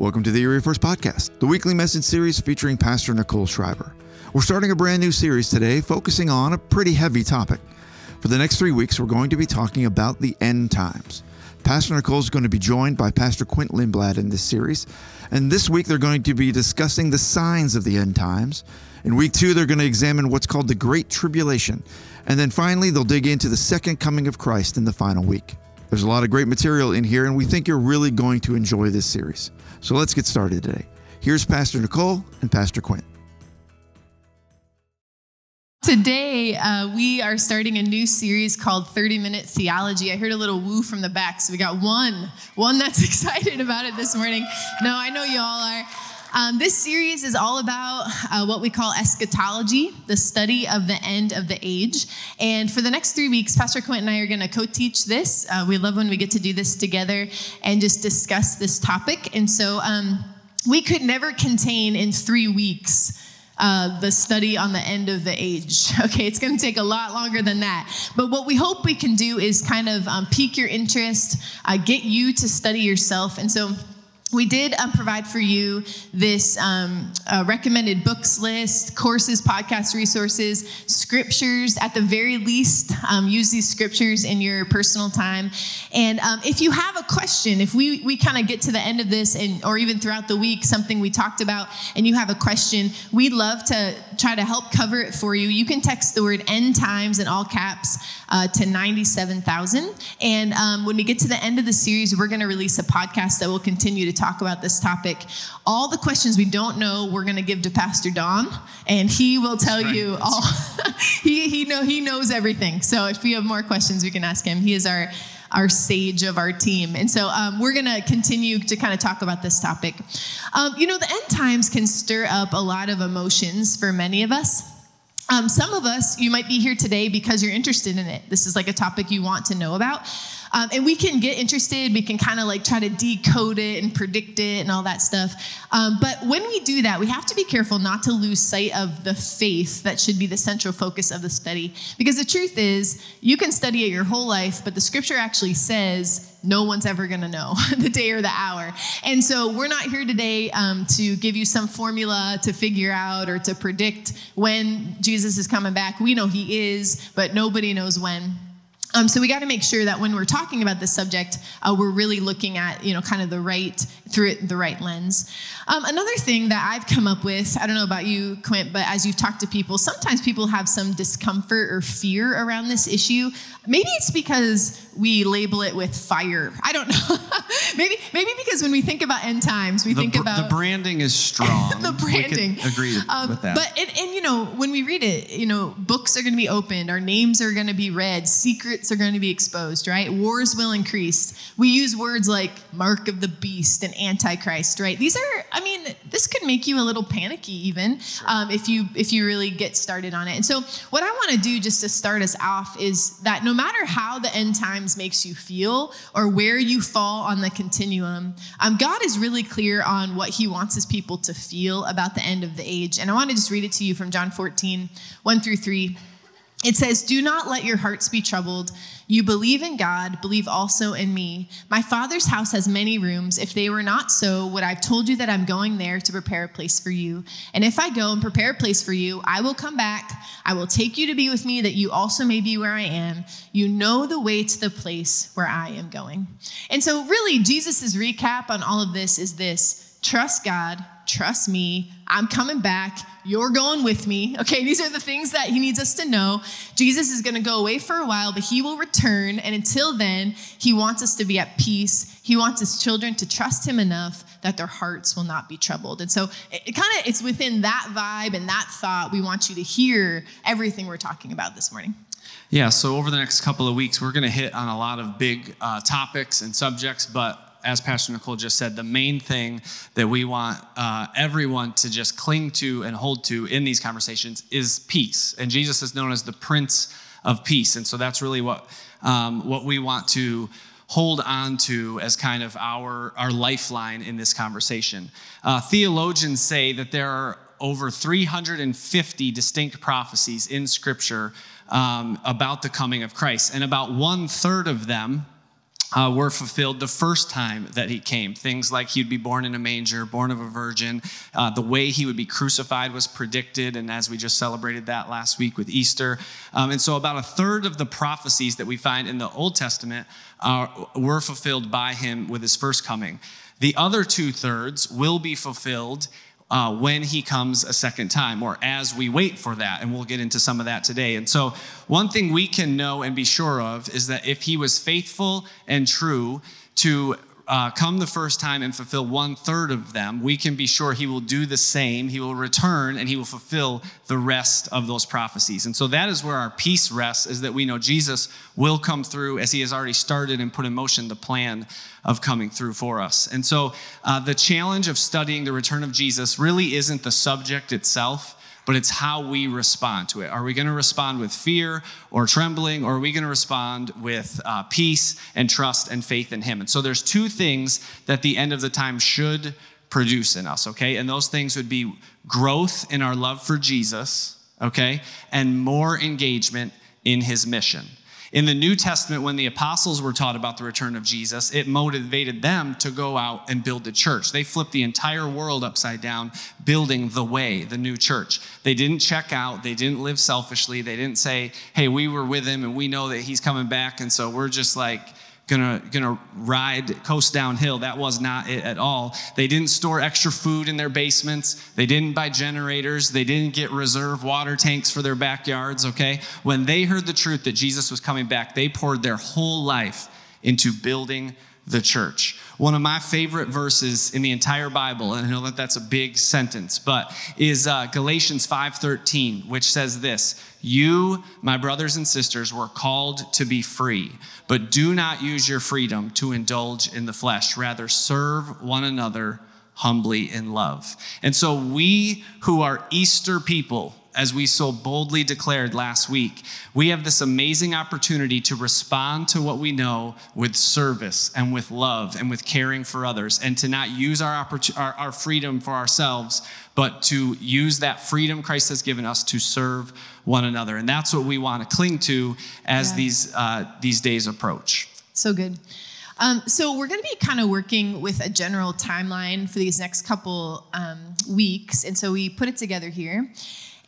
Welcome to the Erie First Podcast, the weekly message series featuring Pastor Nicole Schreiber. We're starting a brand new series today focusing on a pretty heavy topic. For the next three weeks, we're going to be talking about the end times. Pastor Nicole is going to be joined by Pastor Quint Lindblad in this series. And this week, they're going to be discussing the signs of the end times. In week two, they're going to examine what's called the Great Tribulation. And then finally, they'll dig into the second coming of Christ in the final week. There's a lot of great material in here, and we think you're really going to enjoy this series. So let's get started today. Here's Pastor Nicole and Pastor Quint. Today, uh, we are starting a new series called 30 Minute Theology. I heard a little woo from the back, so we got one, one that's excited about it this morning. No, I know you all are. Um, this series is all about uh, what we call eschatology, the study of the end of the age. And for the next three weeks, Pastor Quint and I are going to co teach this. Uh, we love when we get to do this together and just discuss this topic. And so um, we could never contain in three weeks. Uh, the study on the end of the age. Okay, it's going to take a lot longer than that. But what we hope we can do is kind of um, pique your interest, uh, get you to study yourself. And so we did um, provide for you this um, uh, recommended books list, courses, podcast resources, scriptures. At the very least, um, use these scriptures in your personal time. And um, if you have a question, if we, we kind of get to the end of this, and or even throughout the week, something we talked about, and you have a question, we'd love to try to help cover it for you. You can text the word end times in all caps uh, to 97,000. And um, when we get to the end of the series, we're going to release a podcast that will continue to talk about this topic. All the questions we don't know, we're going to give to Pastor Don, and he will tell right. you all. he he know he knows everything. So if you have more questions, we can ask him. He is our our sage of our team. And so um, we're going to continue to kind of talk about this topic. Um, you know, the end times can stir up a lot of emotions for many of us. Um, some of us, you might be here today because you're interested in it. This is like a topic you want to know about. Um, and we can get interested, we can kind of like try to decode it and predict it and all that stuff. Um, but when we do that, we have to be careful not to lose sight of the faith that should be the central focus of the study. Because the truth is, you can study it your whole life, but the scripture actually says no one's ever going to know the day or the hour. And so we're not here today um, to give you some formula to figure out or to predict when Jesus is coming back. We know he is, but nobody knows when. Um, so we got to make sure that when we're talking about this subject, uh, we're really looking at you know kind of the right through it the right lens. Um, another thing that I've come up with, I don't know about you, Quint, but as you've talked to people, sometimes people have some discomfort or fear around this issue. Maybe it's because we label it with fire. I don't know. maybe maybe because when we think about end times, we the think br- about the branding is strong. the branding. agree um, with that. But and, and you know when we read it, you know books are going to be opened, our names are going to be read, are going to be exposed, right? Wars will increase. We use words like mark of the beast and antichrist, right? These are, I mean, this could make you a little panicky even um, if you if you really get started on it. And so what I want to do just to start us off is that no matter how the end times makes you feel or where you fall on the continuum, um, God is really clear on what He wants His people to feel about the end of the age. And I want to just read it to you from John 14, 1 through 3. It says, Do not let your hearts be troubled. You believe in God, believe also in me. My Father's house has many rooms. If they were not so, would I have told you that I'm going there to prepare a place for you? And if I go and prepare a place for you, I will come back. I will take you to be with me, that you also may be where I am. You know the way to the place where I am going. And so, really, Jesus' recap on all of this is this trust God trust me. I'm coming back. You're going with me. Okay, these are the things that he needs us to know. Jesus is going to go away for a while, but he will return. And until then, he wants us to be at peace. He wants his children to trust him enough that their hearts will not be troubled. And so it, it kind of it's within that vibe and that thought we want you to hear everything we're talking about this morning. Yeah, so over the next couple of weeks, we're going to hit on a lot of big uh, topics and subjects, but as Pastor Nicole just said, the main thing that we want uh, everyone to just cling to and hold to in these conversations is peace. And Jesus is known as the Prince of Peace. And so that's really what, um, what we want to hold on to as kind of our, our lifeline in this conversation. Uh, theologians say that there are over 350 distinct prophecies in Scripture um, about the coming of Christ, and about one third of them uh, were fulfilled the first time that he came. Things like he'd be born in a manger, born of a virgin. Uh, the way he would be crucified was predicted, and as we just celebrated that last week with Easter. Um, and so, about a third of the prophecies that we find in the Old Testament uh, were fulfilled by him with his first coming. The other two thirds will be fulfilled uh, when he comes a second time or as we wait for that. And we'll get into some of that today. And so, one thing we can know and be sure of is that if he was faithful and true to uh, come the first time and fulfill one third of them, we can be sure he will do the same. He will return and he will fulfill the rest of those prophecies. And so that is where our peace rests, is that we know Jesus will come through as he has already started and put in motion the plan of coming through for us. And so uh, the challenge of studying the return of Jesus really isn't the subject itself but it's how we respond to it. Are we going to respond with fear or trembling, or are we going to respond with uh, peace and trust and faith in Him? And so there's two things that the end of the time should produce in us, okay? And those things would be growth in our love for Jesus, okay, and more engagement in His mission. In the New Testament, when the apostles were taught about the return of Jesus, it motivated them to go out and build the church. They flipped the entire world upside down, building the way, the new church. They didn't check out, they didn't live selfishly, they didn't say, hey, we were with him and we know that he's coming back, and so we're just like, gonna gonna ride coast downhill. That was not it at all. They didn't store extra food in their basements. They didn't buy generators. They didn't get reserve water tanks for their backyards okay? When they heard the truth that jesus was coming back they poured their whole life into building the church. One of my favorite verses in the entire Bible, and I know that that's a big sentence, but is uh, Galatians 5:13, which says this: "You, my brothers and sisters, were called to be free, but do not use your freedom to indulge in the flesh. Rather, serve one another." Humbly in love. And so, we who are Easter people, as we so boldly declared last week, we have this amazing opportunity to respond to what we know with service and with love and with caring for others, and to not use our, our, our, freedom for ourselves, but to use that freedom Christ has given us to serve one another. And that's what we want to cling to as yeah. these, uh, these days approach. So good. Um, so we're going to be kind of working with a general timeline for these next couple um, weeks, and so we put it together here.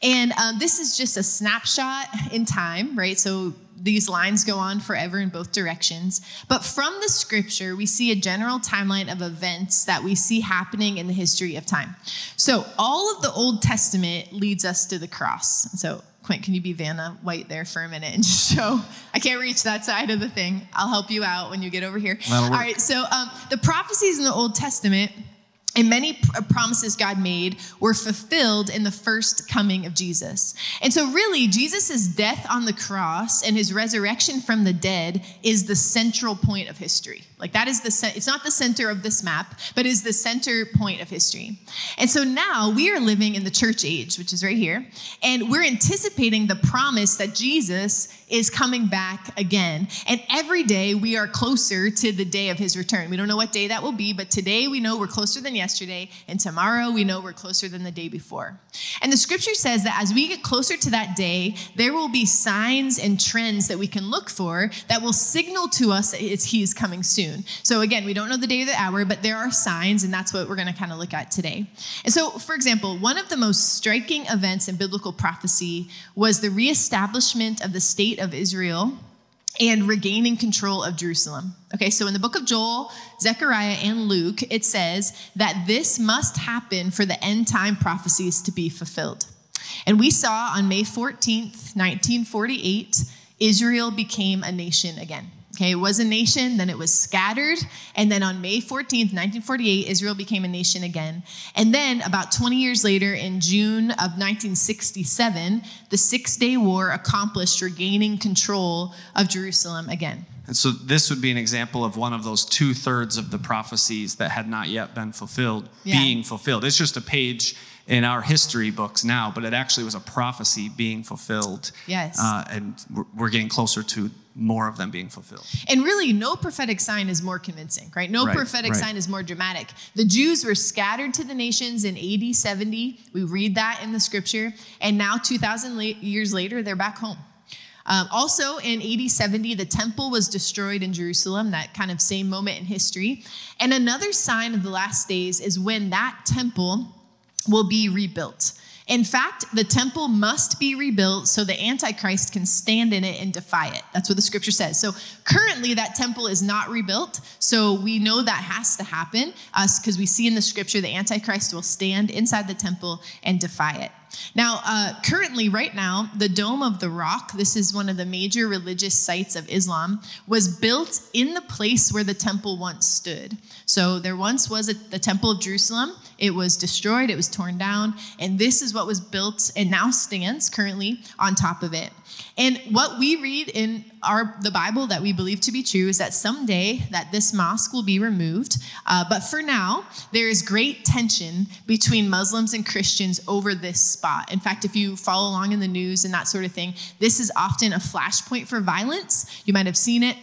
And um, this is just a snapshot in time, right? So these lines go on forever in both directions. But from the scripture, we see a general timeline of events that we see happening in the history of time. So all of the Old Testament leads us to the cross. So Quint, can you be Vanna White there for a minute and just show? I can't reach that side of the thing. I'll help you out when you get over here. All right, so um, the prophecies in the Old Testament and many uh, promises God made were fulfilled in the first coming of Jesus. And so, really, Jesus' death on the cross and his resurrection from the dead is the central point of history. Like, that is the, it's not the center of this map, but is the center point of history. And so now we are living in the church age, which is right here, and we're anticipating the promise that Jesus is coming back again. And every day we are closer to the day of his return. We don't know what day that will be, but today we know we're closer than yesterday, and tomorrow we know we're closer than the day before. And the scripture says that as we get closer to that day, there will be signs and trends that we can look for that will signal to us that he is coming soon. So again, we don't know the day or the hour, but there are signs, and that's what we're going to kind of look at today. And so, for example, one of the most striking events in biblical prophecy was the reestablishment of the state of Israel and regaining control of Jerusalem. Okay, so in the book of Joel, Zechariah, and Luke, it says that this must happen for the end time prophecies to be fulfilled. And we saw on May 14th, 1948, Israel became a nation again. Okay, it was a nation, then it was scattered, and then on May 14th, 1948, Israel became a nation again. And then about 20 years later, in June of 1967, the Six Day War accomplished regaining control of Jerusalem again. And so this would be an example of one of those two thirds of the prophecies that had not yet been fulfilled yeah. being fulfilled. It's just a page in our history books now, but it actually was a prophecy being fulfilled. Yes. Uh, and we're getting closer to more of them being fulfilled. And really, no prophetic sign is more convincing, right? No right, prophetic right. sign is more dramatic. The Jews were scattered to the nations in AD 70. We read that in the scripture. And now, 2,000 years later, they're back home. Um, also, in AD 70, the temple was destroyed in Jerusalem, that kind of same moment in history. And another sign of the last days is when that temple will be rebuilt. In fact, the temple must be rebuilt so the Antichrist can stand in it and defy it. That's what the scripture says. So currently, that temple is not rebuilt. So we know that has to happen Us because we see in the scripture the Antichrist will stand inside the temple and defy it. Now, uh, currently, right now, the Dome of the Rock, this is one of the major religious sites of Islam, was built in the place where the temple once stood. So there once was a, the Temple of Jerusalem. It was destroyed, it was torn down, and this is what was built and now stands currently on top of it. And what we read in our the Bible that we believe to be true is that someday that this mosque will be removed. Uh, but for now, there is great tension between Muslims and Christians over this spot. In fact, if you follow along in the news and that sort of thing, this is often a flashpoint for violence. You might have seen it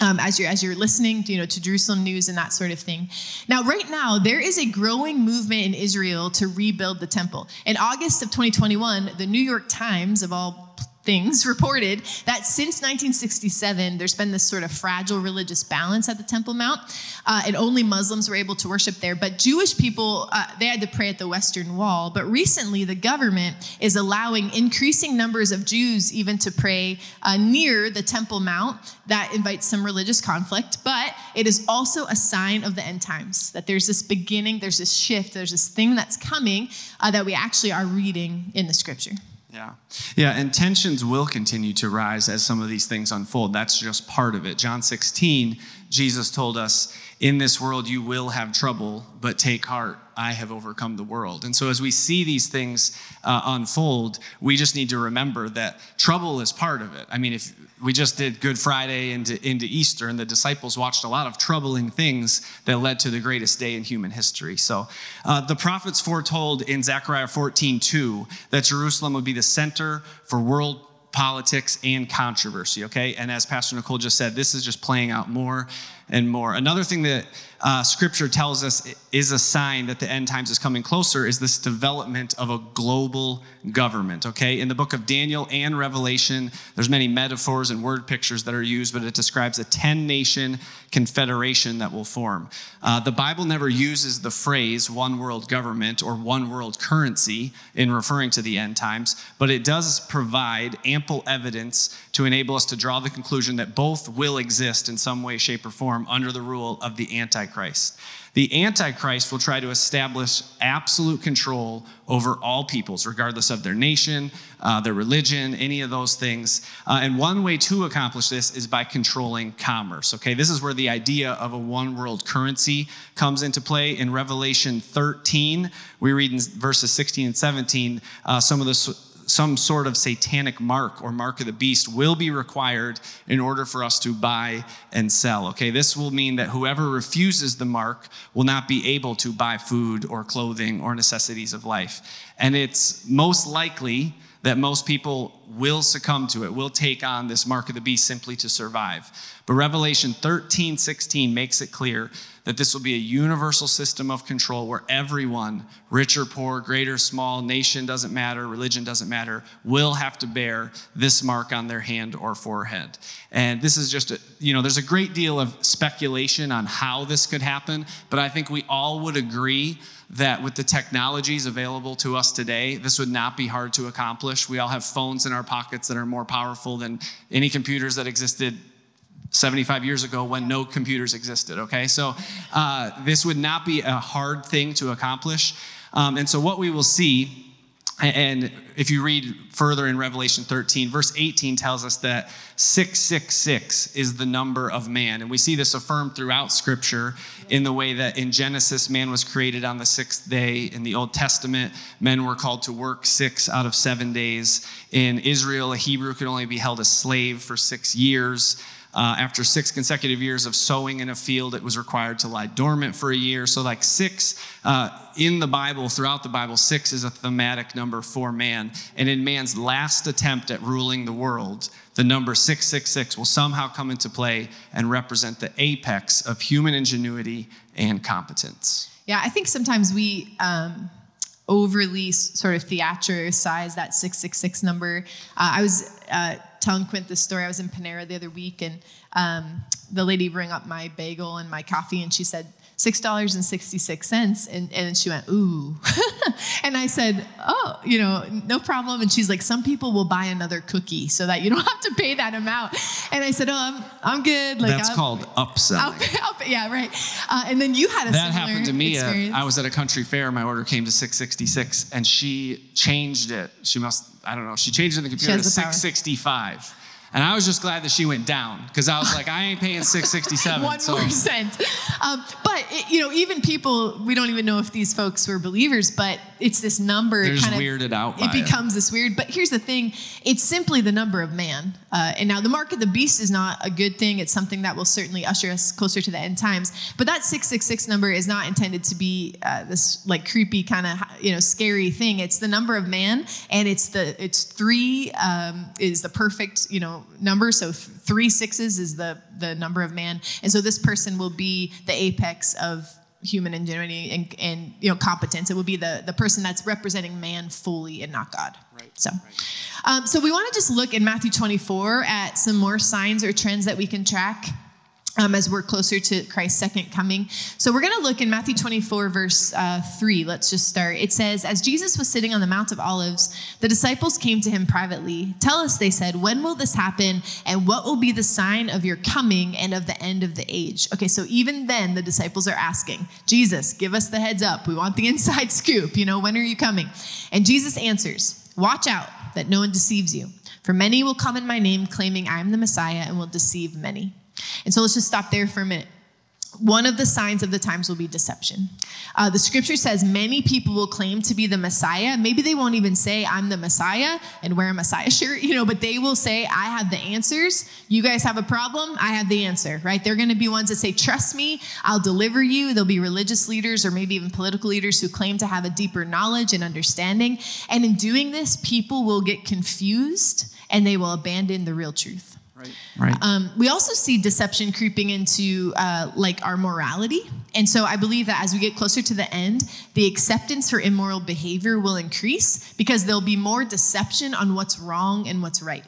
um, as you're as you're listening, you know, to Jerusalem news and that sort of thing. Now, right now, there is a growing movement in Israel to rebuild the temple. In August of 2021, the New York Times, of all things reported that since 1967, there's been this sort of fragile religious balance at the Temple Mount, uh, and only Muslims were able to worship there. But Jewish people, uh, they had to pray at the Western Wall. But recently, the government is allowing increasing numbers of Jews even to pray uh, near the Temple Mount. That invites some religious conflict, but it is also a sign of the end times that there's this beginning, there's this shift, there's this thing that's coming uh, that we actually are reading in the scripture. Yeah. Yeah, and tensions will continue to rise as some of these things unfold. That's just part of it. John 16, Jesus told us, In this world you will have trouble, but take heart. I have overcome the world. And so, as we see these things uh, unfold, we just need to remember that trouble is part of it. I mean, if we just did Good Friday into, into Easter, and the disciples watched a lot of troubling things that led to the greatest day in human history. So, uh, the prophets foretold in Zechariah 14 2 that Jerusalem would be the center for world politics and controversy, okay? And as Pastor Nicole just said, this is just playing out more and more. Another thing that uh, scripture tells us is a sign that the end times is coming closer is this development of a global government okay in the book of daniel and revelation there's many metaphors and word pictures that are used but it describes a 10 nation confederation that will form uh, the bible never uses the phrase one world government or one world currency in referring to the end times but it does provide ample evidence to enable us to draw the conclusion that both will exist in some way shape or form under the rule of the antichrist Antichrist. The Antichrist will try to establish absolute control over all peoples, regardless of their nation, uh, their religion, any of those things. Uh, and one way to accomplish this is by controlling commerce. Okay, this is where the idea of a one world currency comes into play. In Revelation 13, we read in verses 16 and 17 uh, some of the some sort of satanic mark or mark of the beast will be required in order for us to buy and sell. Okay, this will mean that whoever refuses the mark will not be able to buy food or clothing or necessities of life. And it's most likely that most people will succumb to it, will take on this mark of the beast simply to survive. But Revelation 13, 16 makes it clear that this will be a universal system of control where everyone, rich or poor, great or small, nation doesn't matter, religion doesn't matter, will have to bear this mark on their hand or forehead. And this is just, a, you know, there's a great deal of speculation on how this could happen, but I think we all would agree that with the technologies available to us today, this would not be hard to accomplish. We all have phones in our pockets that are more powerful than any computers that existed 75 years ago when no computers existed, okay? So uh, this would not be a hard thing to accomplish. Um, and so what we will see, and if you read further in Revelation 13, verse 18 tells us that 666 is the number of man. And we see this affirmed throughout Scripture in the way that in Genesis, man was created on the sixth day. In the Old Testament, men were called to work six out of seven days. In Israel, a Hebrew could only be held a slave for six years. Uh, after six consecutive years of sowing in a field, it was required to lie dormant for a year. So, like six uh, in the Bible, throughout the Bible, six is a thematic number for man. And in man's last attempt at ruling the world, the number 666 will somehow come into play and represent the apex of human ingenuity and competence. Yeah, I think sometimes we. Um overly sort of theatricized that 666 number. Uh, I was uh, telling Quint this story. I was in Panera the other week, and um, the lady bring up my bagel and my coffee, and she said, $6.66. And, and she went, ooh. and I said, oh, you know, no problem. And she's like, some people will buy another cookie so that you don't have to pay that amount. And I said, oh, I'm, I'm good. Like, That's I'll, called upselling. I'll, I'll, yeah, right. Uh, and then you had a similar experience. That happened to me. Uh, I was at a country fair. My order came to 666 and she changed it. She must, I don't know, she changed it in the computer to 665. And I was just glad that she went down because I was like, I ain't paying 667. One so. percent. Um, but it, you know, even people, we don't even know if these folks were believers, but it's this number. They're kind of weirded out. It becomes it. this weird. But here's the thing: it's simply the number of man. Uh, and now the mark of the beast is not a good thing. It's something that will certainly usher us closer to the end times. But that 666 number is not intended to be uh, this like creepy kind of you know scary thing. It's the number of man, and it's the it's three um, is the perfect you know number. So three sixes is the the number of man, and so this person will be the apex of human ingenuity and, and you know competence. It will be the the person that's representing man fully and not God. Right. So, um, so we want to just look in Matthew 24 at some more signs or trends that we can track um, as we're closer to Christ's second coming. So we're going to look in Matthew 24, verse uh, 3. Let's just start. It says, As Jesus was sitting on the Mount of Olives, the disciples came to him privately. Tell us, they said, when will this happen, and what will be the sign of your coming and of the end of the age? Okay, so even then, the disciples are asking, Jesus, give us the heads up. We want the inside scoop. You know, when are you coming? And Jesus answers, Watch out that no one deceives you. For many will come in my name, claiming I am the Messiah, and will deceive many. And so let's just stop there for a minute. One of the signs of the times will be deception. Uh, the scripture says many people will claim to be the Messiah. Maybe they won't even say, I'm the Messiah and wear a Messiah shirt, you know, but they will say, I have the answers. You guys have a problem? I have the answer, right? They're going to be ones that say, Trust me, I'll deliver you. There'll be religious leaders or maybe even political leaders who claim to have a deeper knowledge and understanding. And in doing this, people will get confused and they will abandon the real truth. Right. Right. Um, we also see deception creeping into uh, like our morality, and so I believe that as we get closer to the end, the acceptance for immoral behavior will increase because there'll be more deception on what's wrong and what's right.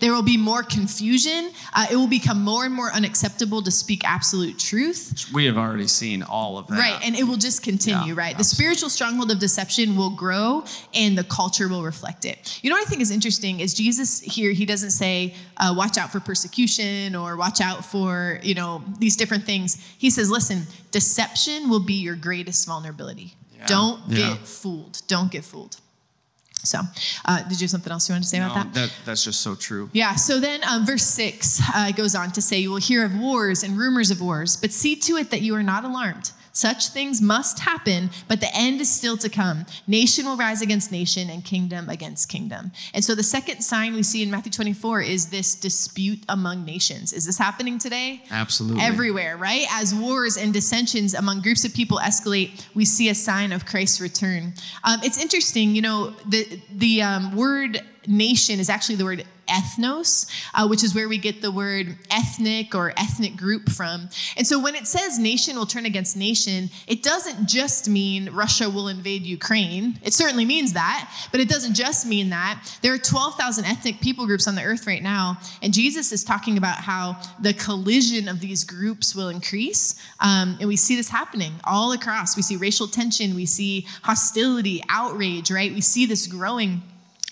There will be more confusion. Uh, it will become more and more unacceptable to speak absolute truth. We have already seen all of that. Right, and it will just continue, yeah, right? Absolutely. The spiritual stronghold of deception will grow and the culture will reflect it. You know what I think is interesting is Jesus here, he doesn't say, uh, watch out for persecution or watch out for, you know, these different things. He says, listen, deception will be your greatest vulnerability. Yeah. Don't yeah. get fooled. Don't get fooled. So, uh, did you have something else you wanted to say no, about that? that? That's just so true. Yeah. So then, um, verse six uh, goes on to say, "You will hear of wars and rumors of wars, but see to it that you are not alarmed." Such things must happen, but the end is still to come. Nation will rise against nation and kingdom against kingdom. And so the second sign we see in Matthew 24 is this dispute among nations. Is this happening today? Absolutely. Everywhere, right? As wars and dissensions among groups of people escalate, we see a sign of Christ's return. Um, it's interesting, you know, the, the um, word nation is actually the word ethnos, uh, which is where we get the word ethnic or ethnic group from. And so when it says nation will turn against nation, it doesn't just mean Russia will invade Ukraine. It certainly means that, but it doesn't just mean that. There are 12,000 ethnic people groups on the earth right now, and Jesus is talking about how the collision of these groups will increase. Um, and we see this happening all across. We see racial tension, we see hostility, outrage, right? We see this growing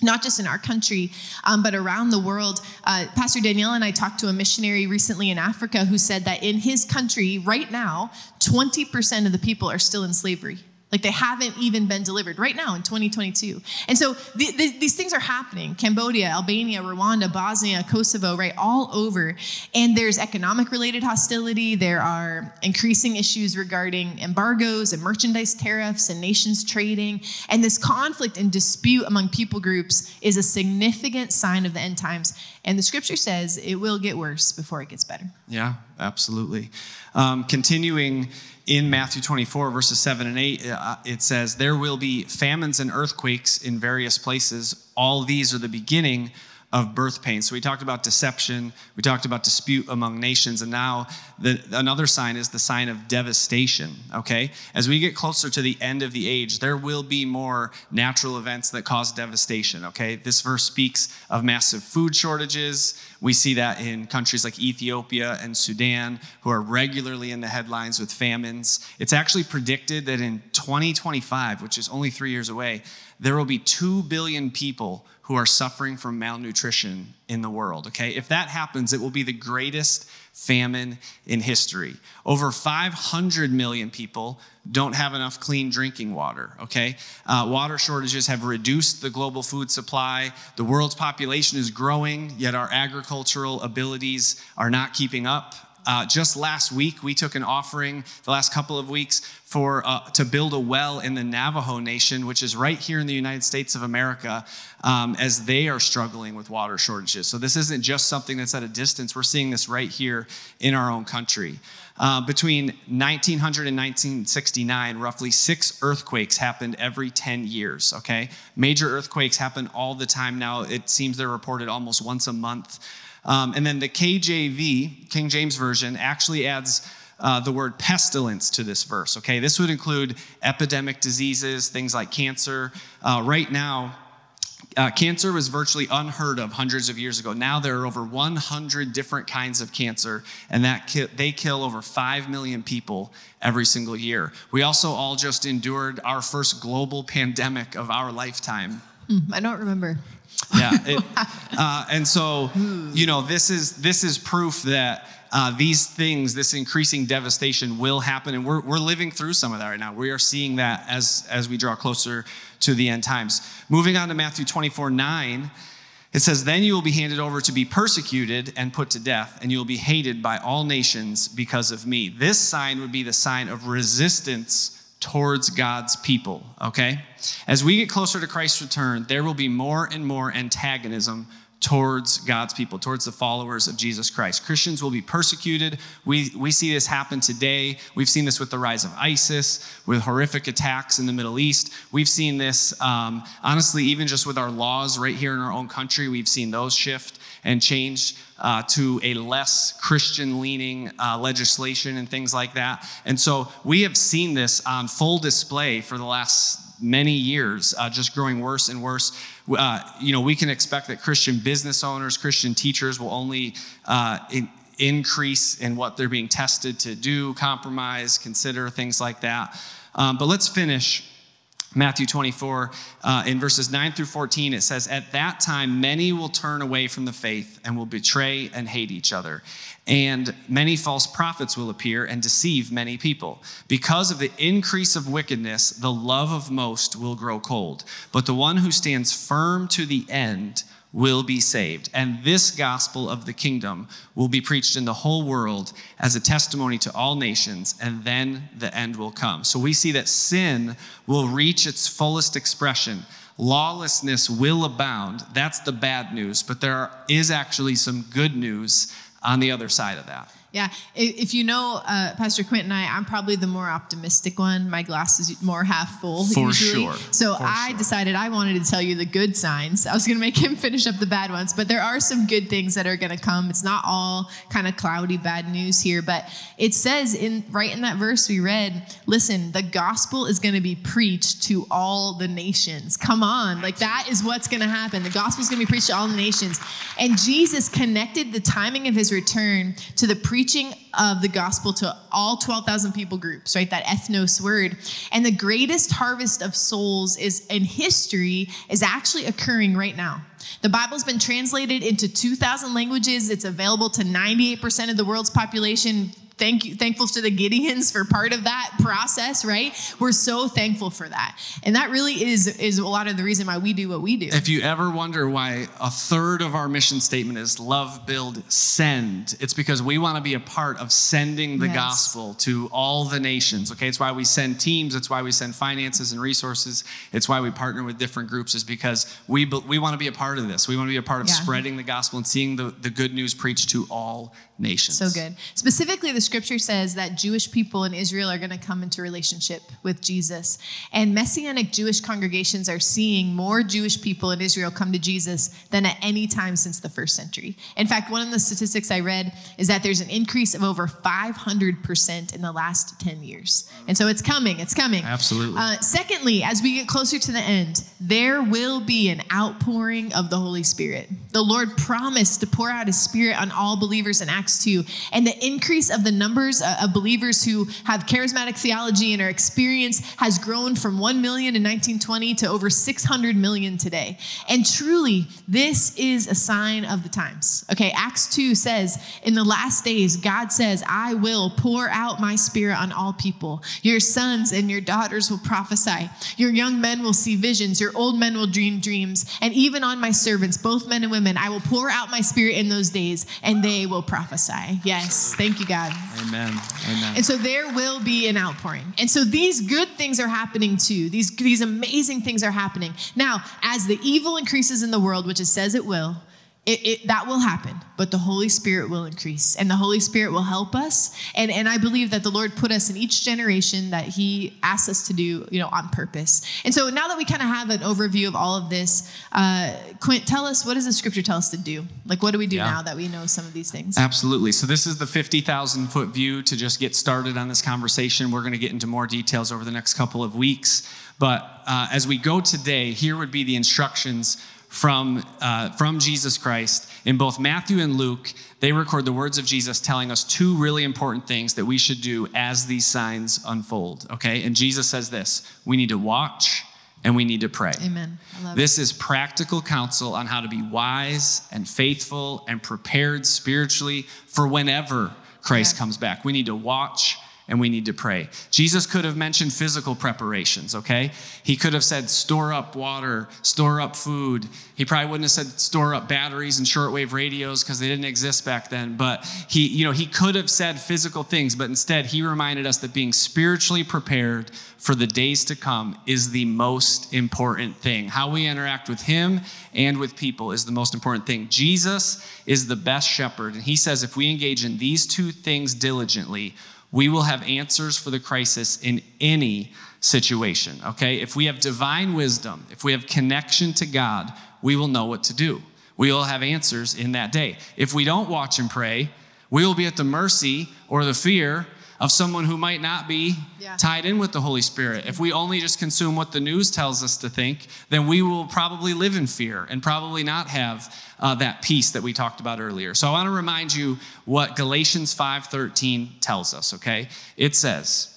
not just in our country, um, but around the world. Uh, Pastor Danielle and I talked to a missionary recently in Africa who said that in his country, right now, 20% of the people are still in slavery. Like they haven't even been delivered right now in 2022. And so the, the, these things are happening Cambodia, Albania, Rwanda, Bosnia, Kosovo, right? All over. And there's economic related hostility. There are increasing issues regarding embargoes and merchandise tariffs and nations trading. And this conflict and dispute among people groups is a significant sign of the end times. And the scripture says it will get worse before it gets better. Yeah, absolutely. Um, continuing in Matthew 24, verses 7 and 8, uh, it says, There will be famines and earthquakes in various places. All these are the beginning of birth pains. So we talked about deception, we talked about dispute among nations, and now the, another sign is the sign of devastation. Okay? As we get closer to the end of the age, there will be more natural events that cause devastation. Okay? This verse speaks of massive food shortages. We see that in countries like Ethiopia and Sudan, who are regularly in the headlines with famines. It's actually predicted that in 2025, which is only three years away, there will be 2 billion people who are suffering from malnutrition in the world. Okay? If that happens, it will be the greatest famine in history. Over 500 million people don't have enough clean drinking water. Okay? Uh, water shortages have reduced the global food supply. The world's population is growing, yet our agricultural abilities are not keeping up. Uh, just last week, we took an offering, the last couple of weeks, for uh, to build a well in the Navajo Nation, which is right here in the United States of America, um, as they are struggling with water shortages. So this isn't just something that's at a distance. We're seeing this right here in our own country. Uh, between 1900 and 1969, roughly six earthquakes happened every 10 years, okay? Major earthquakes happen all the time now. It seems they're reported almost once a month. Um, and then the KJV, King James Version, actually adds uh, the word pestilence to this verse. Okay, this would include epidemic diseases, things like cancer. Uh, right now, uh, cancer was virtually unheard of hundreds of years ago. Now there are over 100 different kinds of cancer, and that ki- they kill over 5 million people every single year. We also all just endured our first global pandemic of our lifetime. Mm, I don't remember. Yeah, it, uh, and so you know this is this is proof that uh, these things, this increasing devastation, will happen, and we're we're living through some of that right now. We are seeing that as as we draw closer to the end times. Moving on to Matthew 24 9. It says, Then you will be handed over to be persecuted and put to death, and you will be hated by all nations because of me. This sign would be the sign of resistance towards God's people, okay? As we get closer to Christ's return, there will be more and more antagonism towards God's people, towards the followers of Jesus Christ. Christians will be persecuted. We, we see this happen today. We've seen this with the rise of ISIS, with horrific attacks in the Middle East. We've seen this, um, honestly, even just with our laws right here in our own country, we've seen those shift and change uh, to a less Christian leaning uh, legislation and things like that. And so we have seen this on full display for the last many years, uh, just growing worse and worse. Uh, you know, we can expect that Christian business owners, Christian teachers will only uh, in, increase in what they're being tested to do, compromise, consider, things like that. Um, but let's finish Matthew 24, uh, in verses 9 through 14, it says, At that time, many will turn away from the faith and will betray and hate each other. And many false prophets will appear and deceive many people. Because of the increase of wickedness, the love of most will grow cold. But the one who stands firm to the end will be saved. And this gospel of the kingdom will be preached in the whole world as a testimony to all nations, and then the end will come. So we see that sin will reach its fullest expression. Lawlessness will abound. That's the bad news, but there is actually some good news on the other side of that. Yeah, if you know uh, Pastor Quint and I, I'm probably the more optimistic one. My glass is more half full For usually. sure. So For I sure. decided I wanted to tell you the good signs. I was going to make him finish up the bad ones, but there are some good things that are going to come. It's not all kind of cloudy bad news here, but it says in right in that verse we read, listen, the gospel is going to be preached to all the nations. Come on, like that is what's going to happen. The gospel is going to be preached to all the nations, and Jesus connected the timing of his return to the preaching of the gospel to all 12,000 people groups, right? That ethnos word. And the greatest harvest of souls is in history is actually occurring right now. The Bible's been translated into 2,000 languages. It's available to 98% of the world's population. Thank you, thankful to the Gideons for part of that process, right? We're so thankful for that. And that really is, is a lot of the reason why we do what we do. If you ever wonder why a third of our mission statement is love, build, send, it's because we want to be a part of sending the Yes. gospel to all the nations. Okay, it's why we send teams, it's why we send finances and resources, it's why we partner with different groups, is because we, we want to be a part of this. We want to be a part of Yeah. spreading the gospel and seeing the, the good news preached to all nations. So good. Specifically, the scripture says that Jewish people in Israel are going to come into relationship with Jesus. And Messianic Jewish congregations are seeing more Jewish people in Israel come to Jesus than at any time since the first century. In fact, one of the statistics I read is that there's an increase of over 500% in the last 10 years. And so it's coming, it's coming. Absolutely. Uh, secondly, as we get closer to the end, there will be an outpouring of the Holy Spirit. The Lord promised to pour out his spirit on all believers in Acts 2. And the increase of the numbers uh, of believers who have charismatic theology and are experienced has grown from 1 million in 1920 to over 600 million today. And truly, this is a sign of the times. Okay, Acts 2 says, In the last days, God says, I will pour out my spirit on all people. Your sons and your daughters will prophesy. Your young men will see visions. Your old men will dream dreams. And even on my servants, both men and women, I will pour out my spirit in those days, and they will prophesy. Yes, thank you, God. Amen. Amen. And so there will be an outpouring. And so these good things are happening too. These, these amazing things are happening. Now, as the evil increases in the world, which it says it will, it, it, that will happen, but the Holy Spirit will increase and the Holy Spirit will help us. And, and I believe that the Lord put us in each generation that He asks us to do, you know, on purpose. And so now that we kind of have an overview of all of this, uh, Quint, tell us what does the scripture tell us to do? Like, what do we do Yeah. now that we know some of these things? Absolutely. So, this is the 50,000 foot view to just get started on this conversation. We're going to get into more details over the next couple of weeks. But uh, as we go today, here would be the instructions from, uh, from Jesus Christ. In both Matthew and Luke, they record the words of Jesus telling us two really important things that we should do as these signs unfold. Okay? And Jesus says this we need to watch and we need to pray. Amen. This is practical counsel on how to be wise and faithful and prepared spiritually for whenever Christ Yeah. comes back. We need to watch and we need to pray. Jesus could have mentioned physical preparations, okay? He could have said, store up water, store up food. He probably wouldn't have said, store up batteries and shortwave radios because they didn't exist back then. But he, you know, he could have said physical things, but instead he reminded us that being spiritually prepared for the days to come is the most important thing. How we interact with him and with people is the most important thing. Jesus is the best shepherd, and he says if we engage in these two things diligently, we will have answers for the crisis in any situation, okay? If we have divine wisdom, if we have connection to God, we will know what to do. We will have answers in that day. If we don't watch and pray, we will be at the mercy or the fear of someone who might not be Yeah. tied in with the Holy Spirit. If we only just consume what the news tells us to think, then we will probably live in fear and probably not have uh, that peace that we talked about earlier. So I want to remind you what Galatians 5:13 tells us, okay? It says,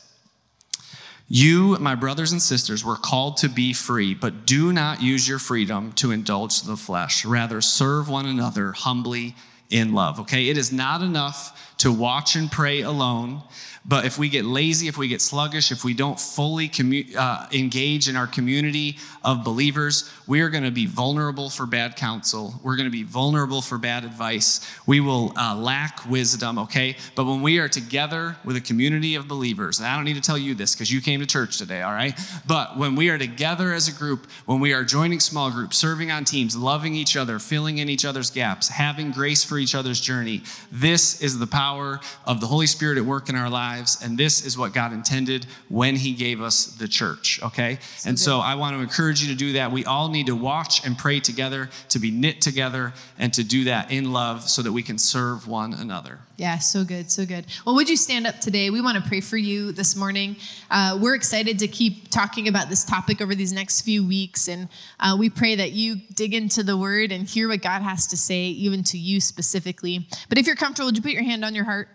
you, my brothers and sisters, were called to be free, but do not use your freedom to indulge the flesh. Rather, serve one another humbly in love. Okay? It is not enough to watch and pray alone, but if we get lazy, if we get sluggish, if we don't fully commu- uh, engage in our community of believers, we are going to be vulnerable for bad counsel. We're going to be vulnerable for bad advice. We will uh, lack wisdom, okay? But when we are together with a community of believers, and I don't need to tell you this because you came to church today, all right? But when we are together as a group, when we are joining small groups, serving on teams, loving each other, filling in each other's gaps, having grace for each other's journey, this is the power of the Holy Spirit at work in our lives. And this is what God intended when He gave us the church, okay? and so I want to encourage you to do that. We all need to watch and pray together, to be knit together, and to do that in love so that we can serve one another. Yeah, so good, so good. Well, would you stand up today? We want to pray for you this morning. Uh, we're excited to keep talking about this topic over these next few weeks, and uh, we pray that you dig into the Word and hear what God has to say, even to you specifically. But if you're comfortable, would you put your hand on your heart?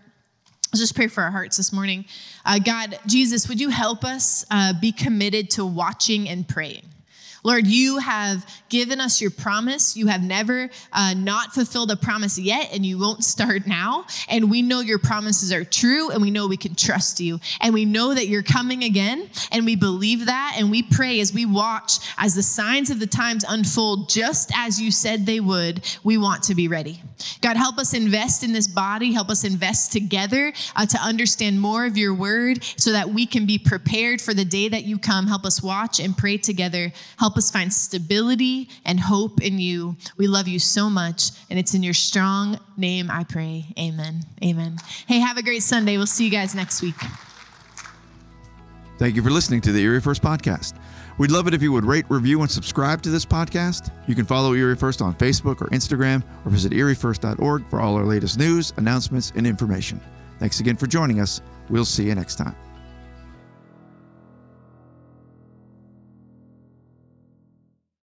Let's just pray for our hearts this morning. Uh, God, Jesus, would you help us uh, be committed to watching and praying? Lord, you have given us your promise. You have never uh, not fulfilled a promise yet, and you won't start now. And we know your promises are true, and we know we can trust you. And we know that you're coming again, and we believe that. And we pray as we watch as the signs of the times unfold, just as you said they would, we want to be ready. God, help us invest in this body, help us invest together uh, to understand more of your word so that we can be prepared for the day that you come. Help us watch and pray together. Help Help us find stability and hope in you. We love you so much, and it's in your strong name I pray. Amen. Amen. Hey, have a great Sunday. We'll see you guys next week. Thank you for listening to the Erie First Podcast. We'd love it if you would rate, review, and subscribe to this podcast. You can follow Erie First on Facebook or Instagram or visit eriefirst.org for all our latest news, announcements, and information. Thanks again for joining us. We'll see you next time.